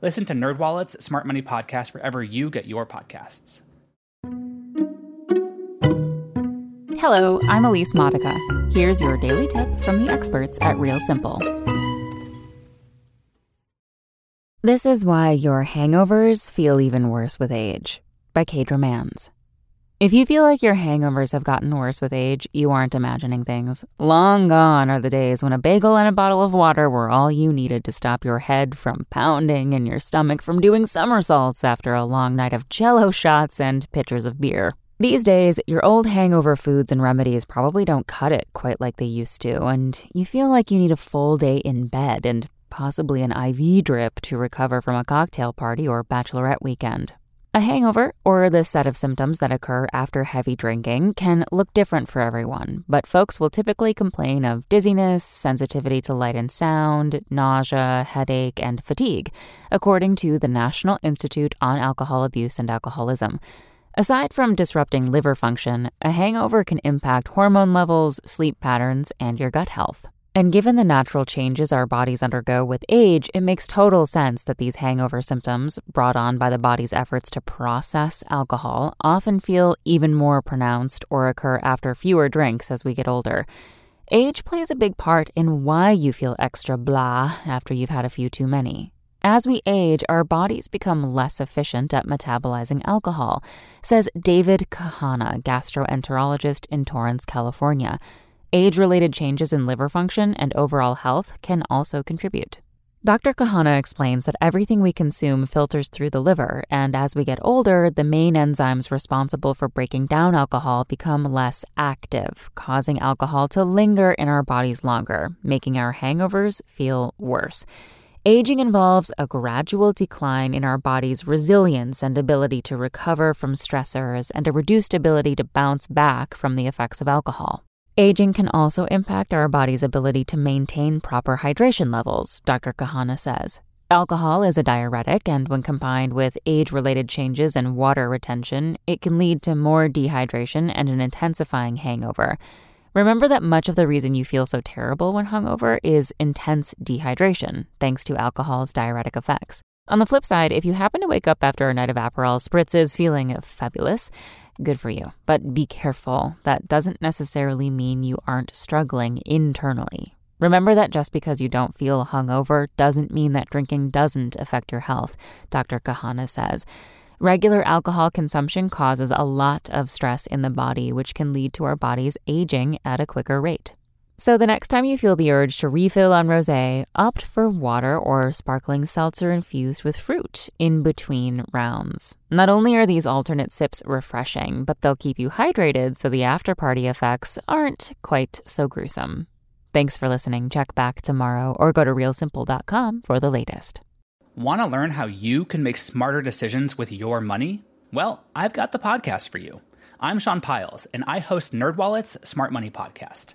Listen to NerdWallet's Smart Money Podcast wherever you get your podcasts. Hello, I'm Elise Modica. Here's your daily tip from the experts at Real Simple. This is why your hangovers feel even worse with age by Kadra Mans. If you feel like your hangovers have gotten worse with age, you aren't imagining things. Long gone are the days when a bagel and a bottle of water were all you needed to stop your head from pounding and your stomach from doing somersaults after a long night of jello shots and pitchers of beer. These days, your old hangover foods and remedies probably don't cut it quite like they used to, and you feel like you need a full day in bed and possibly an IV drip to recover from a cocktail party or bachelorette weekend. A hangover, or the set of symptoms that occur after heavy drinking, can look different for everyone, but folks will typically complain of dizziness, sensitivity to light and sound, nausea, headache, and fatigue, according to the National Institute on Alcohol Abuse and Alcoholism. Aside from disrupting liver function, a hangover can impact hormone levels, sleep patterns, and your gut health. And given the natural changes our bodies undergo with age, it makes total sense that these hangover symptoms, brought on by the body's efforts to process alcohol, often feel even more pronounced or occur after fewer drinks as we get older. Age plays a big part in why you feel extra blah after you've had a few too many. As we age, our bodies become less efficient at metabolizing alcohol, says David Kahana, gastroenterologist in Torrance, California. Age related changes in liver function and overall health can also contribute. Dr. Kahana explains that everything we consume filters through the liver, and as we get older, the main enzymes responsible for breaking down alcohol become less active, causing alcohol to linger in our bodies longer, making our hangovers feel worse. Aging involves a gradual decline in our body's resilience and ability to recover from stressors and a reduced ability to bounce back from the effects of alcohol. Aging can also impact our body's ability to maintain proper hydration levels, Dr. Kahana says. Alcohol is a diuretic, and when combined with age related changes in water retention, it can lead to more dehydration and an intensifying hangover. Remember that much of the reason you feel so terrible when hungover is intense dehydration, thanks to alcohol's diuretic effects. On the flip side, if you happen to wake up after a night of Aperol spritzes feeling fabulous, good for you. But be careful. That doesn't necessarily mean you aren't struggling internally. Remember that just because you don't feel hungover doesn't mean that drinking doesn't affect your health, Dr. Kahana says. Regular alcohol consumption causes a lot of stress in the body, which can lead to our bodies aging at a quicker rate. So, the next time you feel the urge to refill on rose, opt for water or sparkling seltzer infused with fruit in between rounds. Not only are these alternate sips refreshing, but they'll keep you hydrated so the after party effects aren't quite so gruesome. Thanks for listening. Check back tomorrow or go to realsimple.com for the latest. Want to learn how you can make smarter decisions with your money? Well, I've got the podcast for you. I'm Sean Pyles, and I host NerdWallet's Smart Money Podcast.